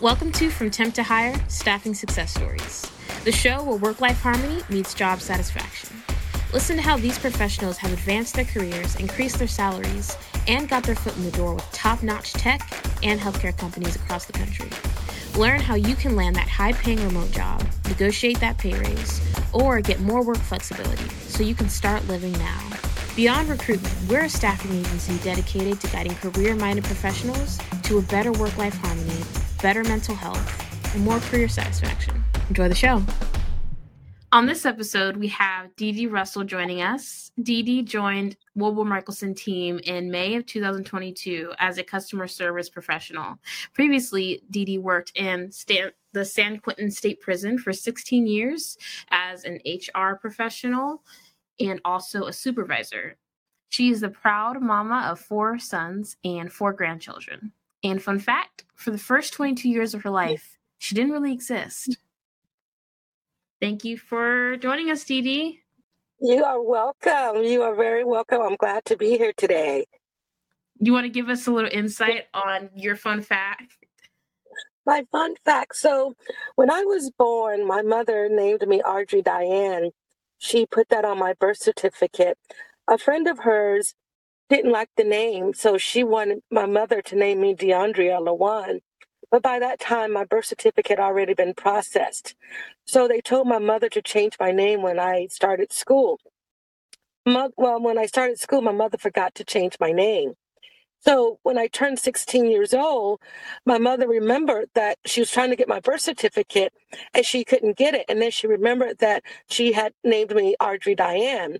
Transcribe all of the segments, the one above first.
Welcome to From Temp to Hire Staffing Success Stories, the show where work life harmony meets job satisfaction. Listen to how these professionals have advanced their careers, increased their salaries, and got their foot in the door with top notch tech and healthcare companies across the country. Learn how you can land that high paying remote job, negotiate that pay raise, or get more work flexibility so you can start living now. Beyond recruitment, we're a staffing agency dedicated to guiding career minded professionals to a better work life harmony, better mental health, and more career satisfaction. Enjoy the show. On this episode, we have Dee Dee Russel joining us. Dee Dee joined Wollborg Michelson team in May of 2022 as a customer service professional. Previously, Dee Dee worked in Stan- the San Quentin State Prison for 16 years as an HR professional and also a supervisor. She is the proud mama of four sons and four grandchildren. And fun fact for the first 22 years of her life, she didn't really exist. Thank you for joining us, Dee Dee. You are welcome. You are very welcome. I'm glad to be here today. You want to give us a little insight on your fun fact? My fun fact. So, when I was born, my mother named me Audrey Diane. She put that on my birth certificate. A friend of hers didn't like the name, so she wanted my mother to name me DeAndrea Lawan. But by that time, my birth certificate had already been processed. So they told my mother to change my name when I started school. Well, when I started school, my mother forgot to change my name. So when I turned 16 years old, my mother remembered that she was trying to get my birth certificate and she couldn't get it. And then she remembered that she had named me Audrey Diane.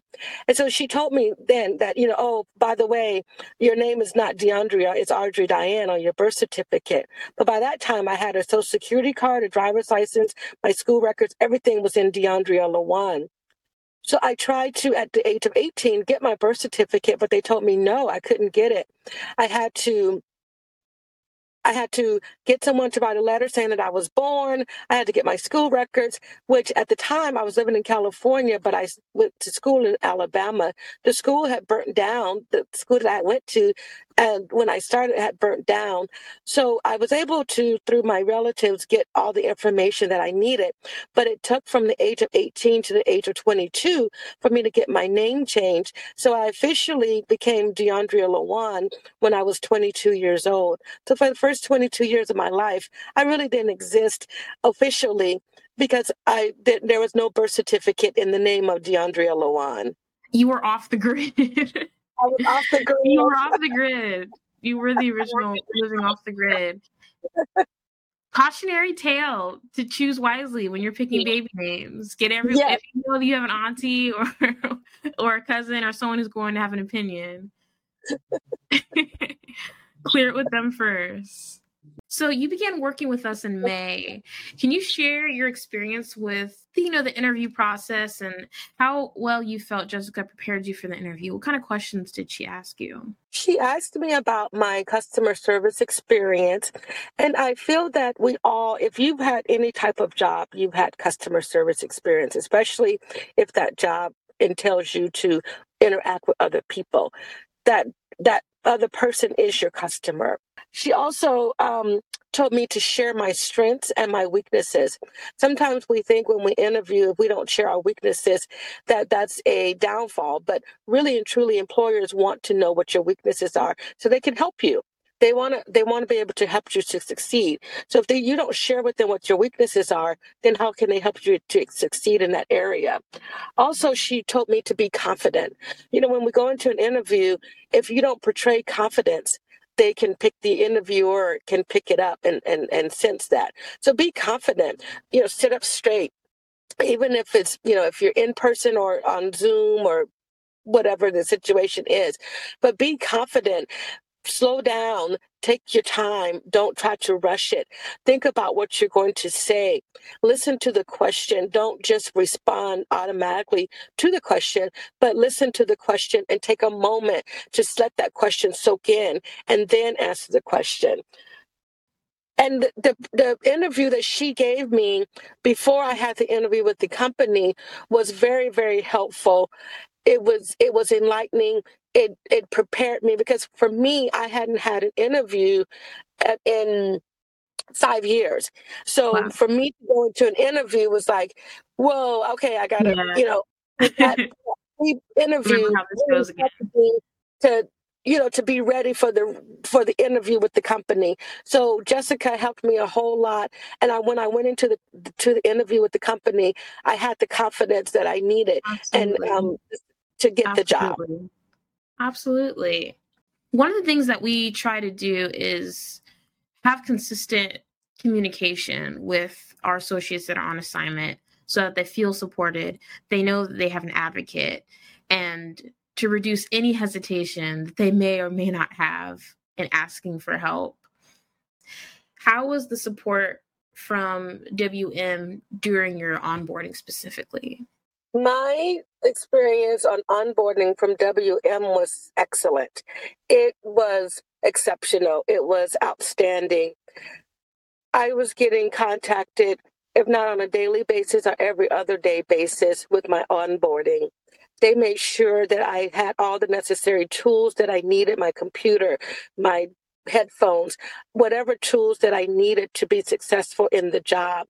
And so she told me then that, you know, oh, by the way, your name is not DeAndrea, it's Audrey Diane on your birth certificate. But by that time, I had a social security card, a driver's license, my school records, everything was in DeAndrea Lawan. So I tried to, at the age of 18, get my birth certificate, but they told me no, I couldn't get it. I had to I had to get someone to write a letter saying that I was born. I had to get my school records, which at the time I was living in California, but I went to school in Alabama. The school had burnt down. The school that I went to, and when I started, it had burnt down. So I was able to, through my relatives, get all the information that I needed. But it took from the age of 18 to the age of 22 for me to get my name changed. So I officially became DeAndrea Lawan when I was 22 years old. So for the first first 22 years of my life, I really didn't exist officially because I there was no birth certificate in the name of DeAndrea Lawan. You were off the grid. I was off the grid. You were off the grid. You were the original living off the grid. Cautionary tale to choose wisely when you're picking baby names. Get every yes. if you know you have an auntie or or a cousin or someone who's going to have an opinion clear it with them first. So you began working with us in May. Can you share your experience with you know the interview process and how well you felt Jessica prepared you for the interview? What kind of questions did she ask you? She asked me about my customer service experience. And I feel that we all, if you've had any type of job, you've had customer service experience, especially if that job entails you to interact with other people. That that other person is your customer. She also um, told me to share my strengths and my weaknesses. Sometimes we think when we interview, if we don't share our weaknesses, that that's a downfall. But really and truly, employers want to know what your weaknesses are so they can help you they want to they want to be able to help you to succeed so if they, you don't share with them what your weaknesses are then how can they help you to succeed in that area also she told me to be confident you know when we go into an interview if you don't portray confidence they can pick the interviewer can pick it up and, and and sense that so be confident you know sit up straight even if it's you know if you're in person or on zoom or whatever the situation is. But be confident slow down, take your time, don't try to rush it. Think about what you're going to say. Listen to the question. Don't just respond automatically to the question, but listen to the question and take a moment to let that question soak in and then answer the question. And the, the, the interview that she gave me before I had the interview with the company was very, very helpful. It was it was enlightening it it prepared me because for me, I hadn't had an interview in five years. So wow. for me to go into an interview was like, whoa, okay, I gotta, yeah. you know, that interview to you know to be ready for the for the interview with the company so jessica helped me a whole lot and i when i went into the to the interview with the company i had the confidence that i needed Absolutely. and um, to get Absolutely. the job Absolutely. One of the things that we try to do is have consistent communication with our associates that are on assignment so that they feel supported. They know that they have an advocate and to reduce any hesitation that they may or may not have in asking for help. How was the support from WM during your onboarding specifically? My experience on onboarding from WM was excellent. It was exceptional. It was outstanding. I was getting contacted, if not on a daily basis or every other day basis, with my onboarding. They made sure that I had all the necessary tools that I needed my computer, my headphones, whatever tools that I needed to be successful in the job.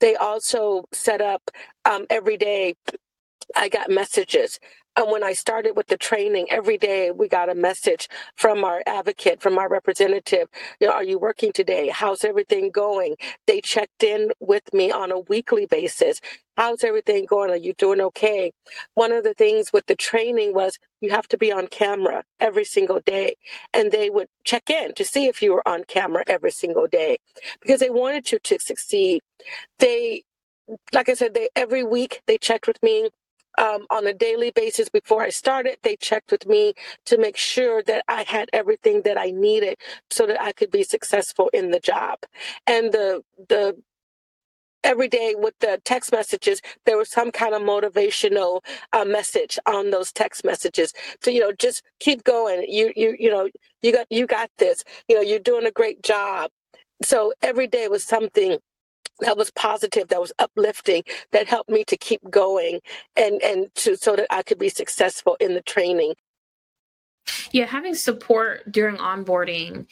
They also set up um, every day I got messages. And when I started with the training, every day we got a message from our advocate, from our representative. You know, are you working today? How's everything going? They checked in with me on a weekly basis. How's everything going? Are you doing okay? One of the things with the training was you have to be on camera every single day. And they would check in to see if you were on camera every single day because they wanted you to succeed. They like I said, they every week they checked with me um, on a daily basis before I started. They checked with me to make sure that I had everything that I needed so that I could be successful in the job. And the the every day with the text messages there was some kind of motivational uh, message on those text messages so you know just keep going you you you know you got you got this you know you're doing a great job so every day was something that was positive, that was uplifting, that helped me to keep going and and to so that I could be successful in the training. Yeah, having support during onboarding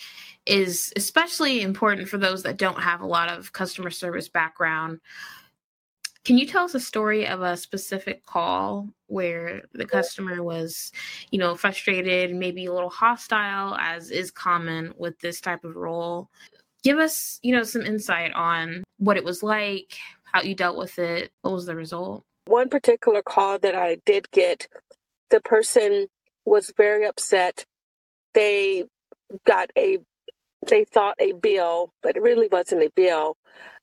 is especially important for those that don't have a lot of customer service background. Can you tell us a story of a specific call where the customer was, you know, frustrated, maybe a little hostile, as is common with this type of role? Give us, you know, some insight on what it was like, how you dealt with it, what was the result? One particular call that I did get, the person was very upset. They got a they thought a bill, but it really wasn't a bill,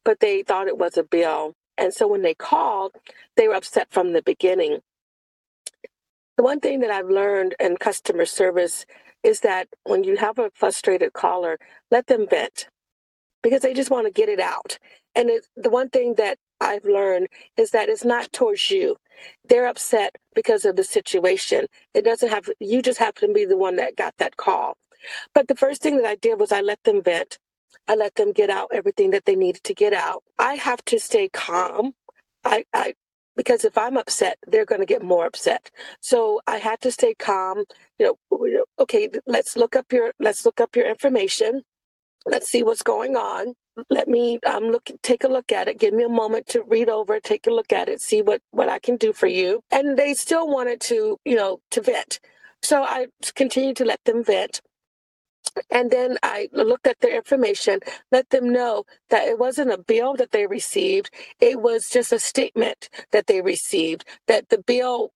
but they thought it was a bill. And so when they called, they were upset from the beginning. The one thing that I've learned in customer service is that when you have a frustrated caller, let them vent because they just want to get it out. And it, the one thing that I've learned is that it's not towards you. They're upset because of the situation. It doesn't have, you just happen to be the one that got that call. But the first thing that I did was I let them vent. I let them get out everything that they needed to get out. I have to stay calm. I, I because if I'm upset, they're going to get more upset. So I had to stay calm. You know, okay, let's look up your let's look up your information. Let's see what's going on. Let me um, look, take a look at it. Give me a moment to read over, take a look at it, see what what I can do for you. And they still wanted to, you know, to vent. So I continued to let them vent. And then I looked at their information, let them know that it wasn't a bill that they received. It was just a statement that they received, that the bill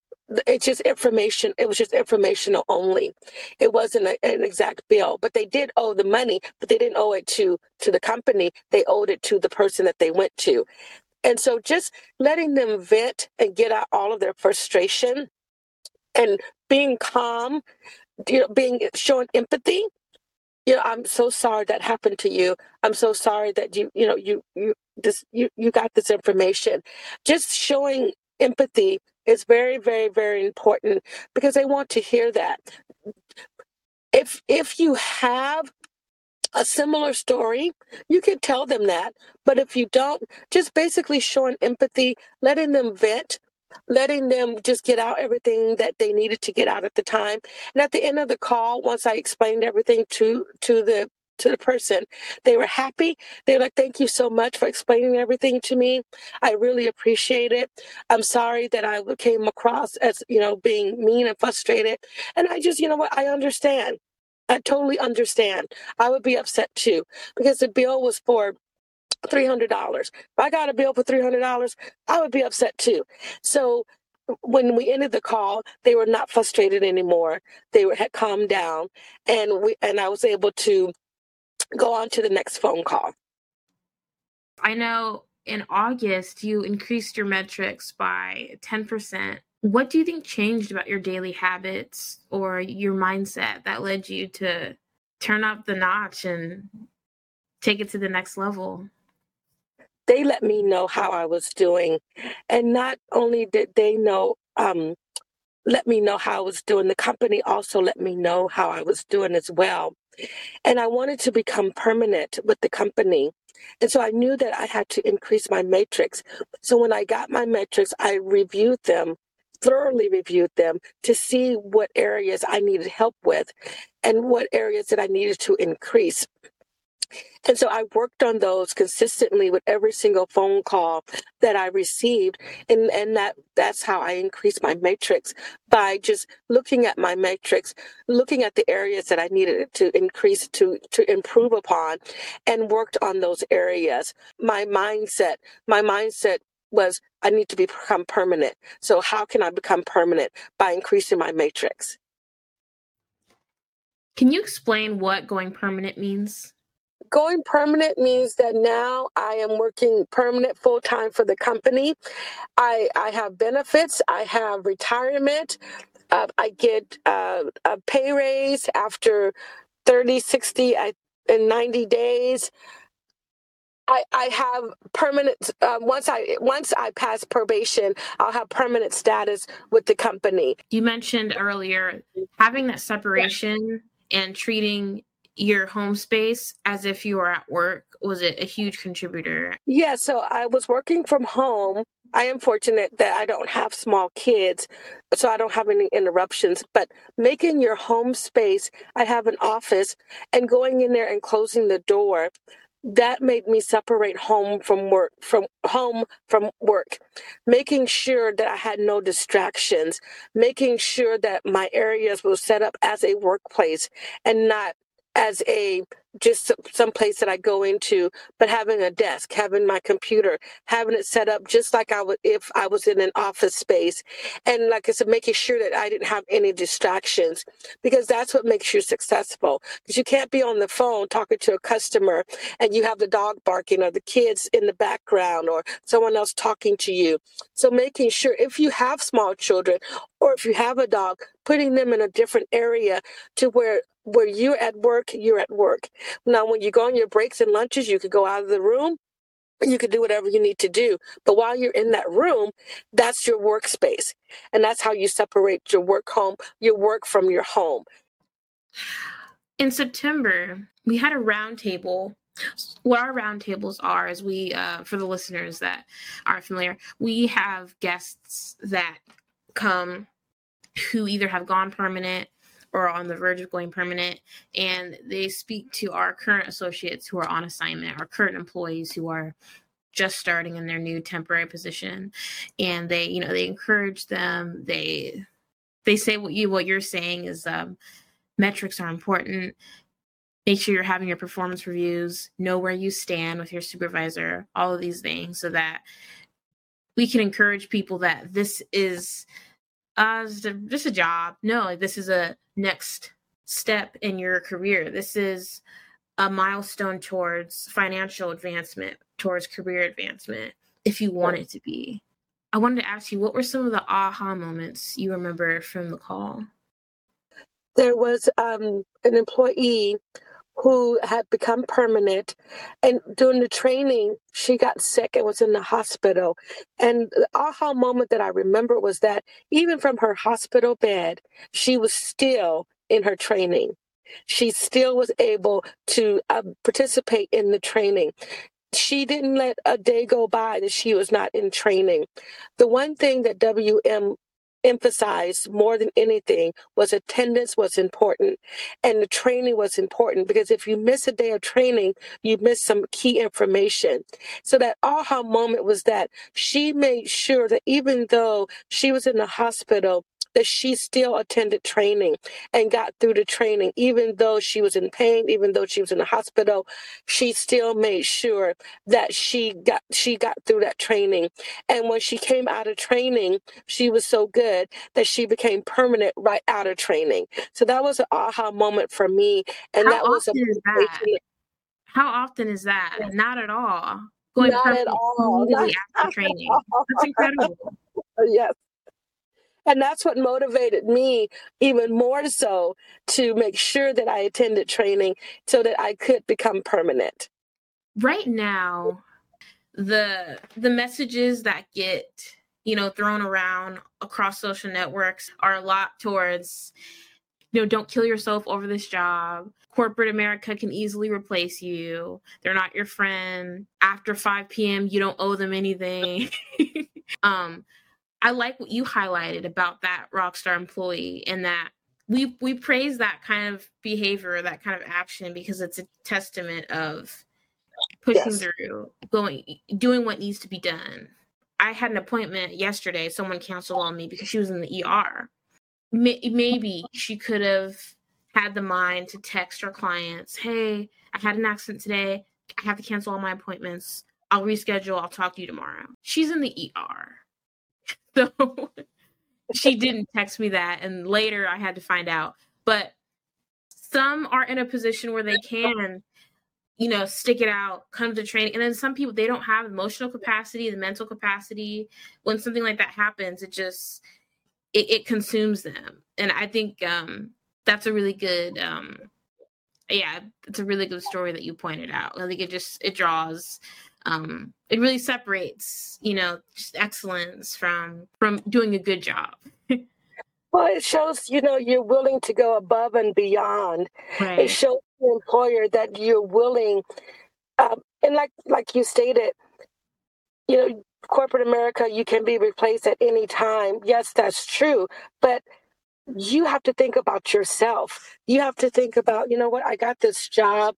it's just information it was just informational only. It wasn't a, an exact bill but they did owe the money but they didn't owe it to to the company. They owed it to the person that they went to. And so just letting them vent and get out all of their frustration and being calm you know being showing empathy. You know i'm so sorry that happened to you. I'm so sorry that you you know you you this you you got this information. Just showing empathy is very, very, very important because they want to hear that. If if you have a similar story, you can tell them that. But if you don't, just basically showing empathy, letting them vent, letting them just get out everything that they needed to get out at the time. And at the end of the call, once I explained everything to to the to the person. They were happy. They were like, Thank you so much for explaining everything to me. I really appreciate it. I'm sorry that I came across as, you know, being mean and frustrated. And I just, you know what, I understand. I totally understand. I would be upset too because the bill was for $300. If I got a bill for $300, I would be upset too. So when we ended the call, they were not frustrated anymore. They were, had calmed down, and we and I was able to go on to the next phone call. I know in August you increased your metrics by 10%. What do you think changed about your daily habits or your mindset that led you to turn up the notch and take it to the next level? they let me know how I was doing. And not only did they know, um, let me know how I was doing, the company also let me know how I was doing as well. And I wanted to become permanent with the company. And so I knew that I had to increase my matrix. So when I got my metrics, I reviewed them, thoroughly reviewed them to see what areas I needed help with and what areas that I needed to increase. And so I worked on those consistently with every single phone call that I received. And, and that that's how I increased my matrix by just looking at my matrix, looking at the areas that I needed to increase to to improve upon and worked on those areas. My mindset, my mindset was I need to become permanent. So how can I become permanent? By increasing my matrix. Can you explain what going permanent means? Going permanent means that now I am working permanent full time for the company. I, I have benefits, I have retirement, uh, I get uh, a pay raise after 30, 60, I, and 90 days. I, I have permanent uh, once I once I pass probation, I'll have permanent status with the company. You mentioned earlier having that separation yeah. and treating your home space as if you were at work was it a huge contributor. Yeah so i was working from home. I am fortunate that i don't have small kids so i don't have any interruptions but making your home space i have an office and going in there and closing the door that made me separate home from work from home from work. Making sure that i had no distractions making sure that my areas were set up as a workplace and not as a just some place that I go into, but having a desk, having my computer, having it set up just like I would if I was in an office space. And like I said, making sure that I didn't have any distractions because that's what makes you successful. Because you can't be on the phone talking to a customer and you have the dog barking or the kids in the background or someone else talking to you. So making sure if you have small children or if you have a dog, putting them in a different area to where where you're at work, you're at work. Now, when you go on your breaks and lunches, you could go out of the room you can do whatever you need to do. But while you're in that room, that's your workspace. And that's how you separate your work home, your work from your home. In September, we had a roundtable. What our roundtables are is we, uh, for the listeners that aren't familiar, we have guests that come who either have gone permanent or on the verge of going permanent and they speak to our current associates who are on assignment our current employees who are just starting in their new temporary position and they you know they encourage them they they say what you what you're saying is um, metrics are important make sure you're having your performance reviews know where you stand with your supervisor all of these things so that we can encourage people that this is uh, just a job. No, like this is a next step in your career. This is a milestone towards financial advancement, towards career advancement, if you want it to be. I wanted to ask you, what were some of the aha moments you remember from the call? There was um, an employee who had become permanent. And during the training, she got sick and was in the hospital. And the aha moment that I remember was that even from her hospital bed, she was still in her training. She still was able to uh, participate in the training. She didn't let a day go by that she was not in training. The one thing that WM emphasized more than anything was attendance was important and the training was important because if you miss a day of training, you miss some key information. So that aha moment was that she made sure that even though she was in the hospital, that she still attended training and got through the training, even though she was in pain, even though she was in the hospital, she still made sure that she got she got through that training. And when she came out of training, she was so good that she became permanent right out of training. So that was an aha moment for me. And How that was a that? How often is that? Not at all. Going not at all. Not after training. That's incredible. yes. And that's what motivated me even more so to make sure that I attended training so that I could become permanent. Right now, the the messages that get you know thrown around across social networks are a lot towards you know don't kill yourself over this job. Corporate america can easily replace you. They're not your friend. After 5 p.m you don't owe them anything. Um i like what you highlighted about that rockstar employee and that we we praise that kind of behavior that kind of action because it's a testament of pushing Yes. through going doing what needs to be done. I had an appointment yesterday. Someone canceled on me because she was in the er maybe she could have had the mind to text her clients hey i had an accident today. I have to cancel all my appointments. I'll reschedule. I'll talk to you tomorrow. She's in the er so she didn't text me that and later i had to find out. But some are in a position where they can you know stick it out come to training. And then some people they don't have emotional capacity the mental capacity. When something like that happens it just it, it consumes them. And i think um that's a really good um yeah it's a really good story that you pointed out. I think it just it draws um it really separates you know just excellence from from doing a good job Well, it shows, you know, you're willing to go above and beyond. It shows the employer that you're willing, um, and like like you stated, you know, corporate America, you can be replaced at any time. Yes, that's true, but you have to think about yourself. You have to think about, you know what, I got this job.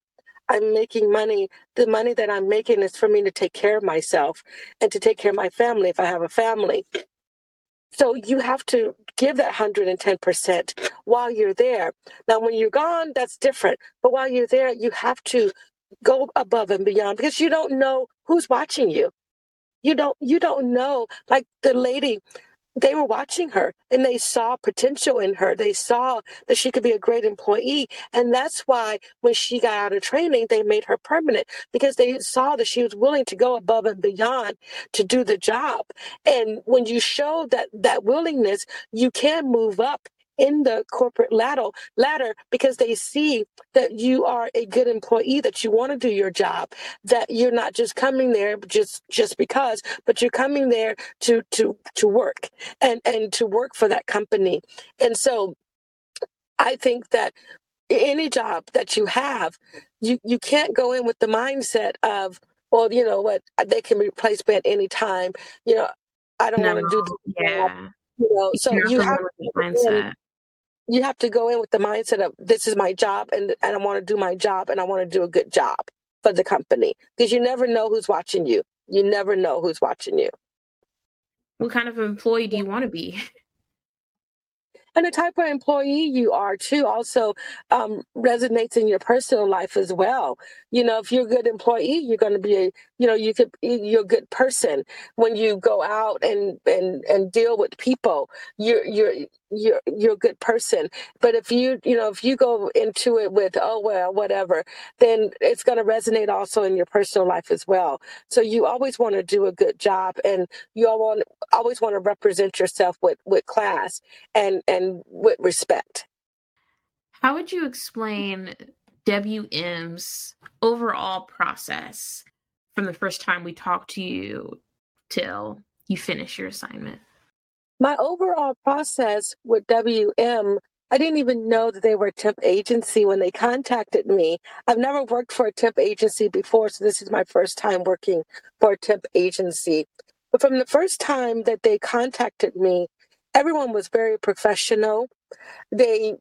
I'm making money. The money that I'm making is for me to take care of myself and to take care of my family if I have a family. So you have to give that 110% while you're there. Now, when you're gone, that's different. But while you're there, you have to go above and beyond because you don't know who's watching you. You don't you don't know like the lady they were watching her and they saw potential in her. They saw that she could be a great employee. And that's why when she got out of training, they made her permanent because they saw that she was willing to go above and beyond to do the job. And when you show that that willingness, you can move up in the corporate ladder ladder because they see that you are a good employee that you want to do your job that you're not just coming there just just because but you're coming there to to to work and and to work for that company. And so i think that any job that you have you you can't go in with the mindset of well you know what uh, they can replace me at any time you know i don't no. want to do the yeah. you know so you have with to the go in, mindset you have to go in with the mindset of this is my job and and i want to do my job and i want to do a good job for the company. Because you never know who's watching you. You never know who's watching you. What kind of employee do you want to be? And the type of employee you are too also um, resonates in your personal life as well. You know if you're a good employee you're going to be a you know you could you're a good person. When you go out and and and deal with people you're you're you're you're a good person. But if you you know if you go into it with oh well whatever then it's going to resonate also in your personal life as well. So you always want to do a good job and you all want always want to represent yourself with with class and and with respect. How would you explain wm's overall process from the first time we talked to you till you finish your assignment my overall process with WM, I didn't even know that they were a temp agency when they contacted me. I've never worked for a temp agency before, so this is my first time working for a temp agency. But from the first time that they contacted me, everyone was very professional. They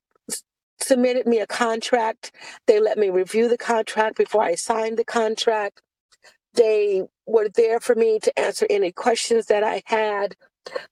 submitted me a contract. They let me review the contract before I signed the contract. They were there for me to answer any questions that I had.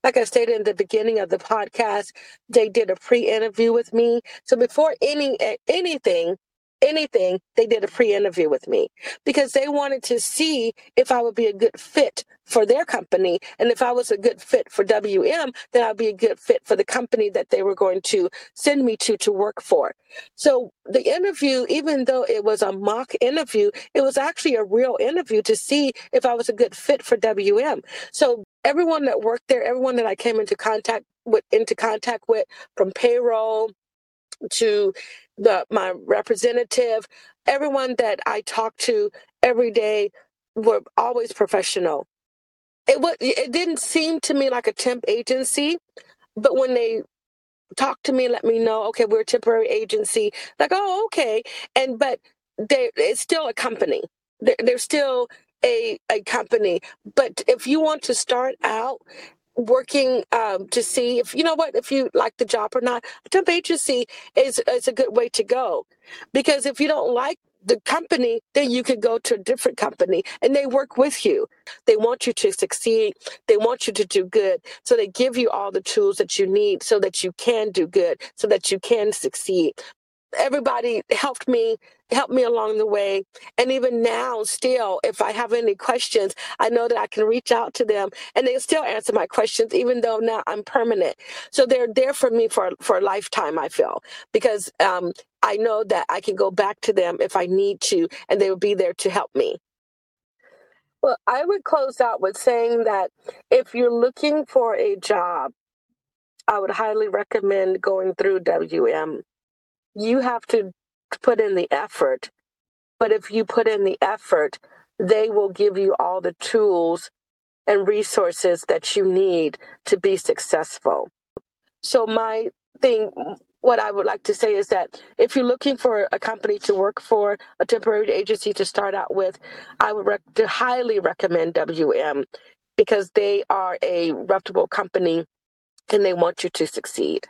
Like I stated in the beginning of the podcast, they did a pre-interview with me. So before any anything, anything, they did a pre interview with me because they wanted to see if I would be a good fit for their company. And if I was a good fit for WM, then I'd be a good fit for the company that they were going to send me to to work for. So the interview, even though it was a mock interview, it was actually a real interview to see if I was a good fit for WM. So everyone that worked there, everyone that I came into contact with, into contact with from payroll to the my representative, everyone that I talked to every day were always professional. It was it didn't seem to me like a temp agency, but when they talked to me, let me know, okay, we're a temporary agency, like, oh, okay. And but they it's still a company. They're, they're still a, a company. But if you want to start out working um, to see if you know what if you like the job or not a temp agency is is a good way to go. Because if you don't like the company then you could go to a different company and they work with you. They want you to succeed. They want you to do good. So they give you all the tools that you need so that you can do good so that you can succeed. Everybody helped me helped me along the way. And even now still if i have any questions i know that i can reach out to them and they still answer my questions even though now i'm permanent. So they're there for me for for a lifetime i feel because um, i know that i can go back to them if i need to and they will be there to help me. Well i would close out with saying that if you're looking for a job i would highly recommend going through wm you have to put in the effort. But if you put in the effort, they will give you all the tools and resources that you need to be successful. So, my thing, what I would like to say is that if you're looking for a company to work for, a temporary agency to start out with, I would rec- to highly recommend WM because they are a reputable company and they want you to succeed.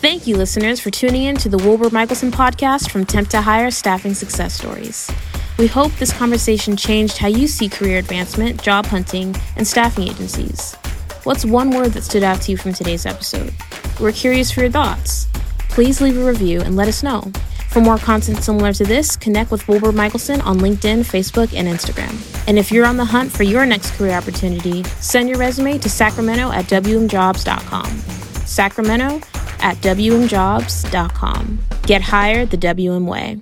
Thank you, listeners, for tuning in to the Wollborg Michelson podcast from Temp to Hire Staffing Success Stories. We hope this conversation changed how you see career advancement, job hunting, and staffing agencies. What's one word that stood out to you from today's episode? We're curious for your thoughts. Please leave a review and let us know. For more content similar to this, connect with Wollborg Michelson on LinkedIn, Facebook, and Instagram. And if you're on the hunt for your next career opportunity, send your resume to sacramento at wmjobs.com. Sacramento at WMJobs.com. Get hired the WM way.